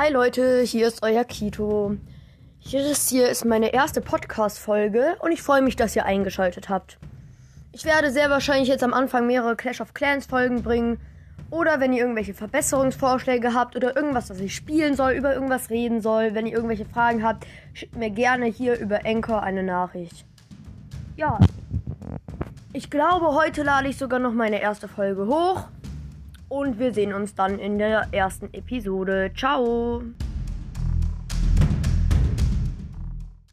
Hi Leute, hier ist euer Kito. Ist, hier ist meine erste Podcast-Folge und ich freue mich, dass ihr eingeschaltet habt. Ich werde sehr wahrscheinlich jetzt am Anfang mehrere Clash of Clans Folgen bringen. Oder wenn ihr irgendwelche Verbesserungsvorschläge habt oder irgendwas, was ich spielen soll, über irgendwas reden soll, wenn ihr irgendwelche Fragen habt, schickt mir gerne hier über Anchor eine Nachricht. Ja. Ich glaube, heute lade ich sogar noch meine erste Folge hoch. Und wir sehen uns dann in der ersten Episode. Ciao!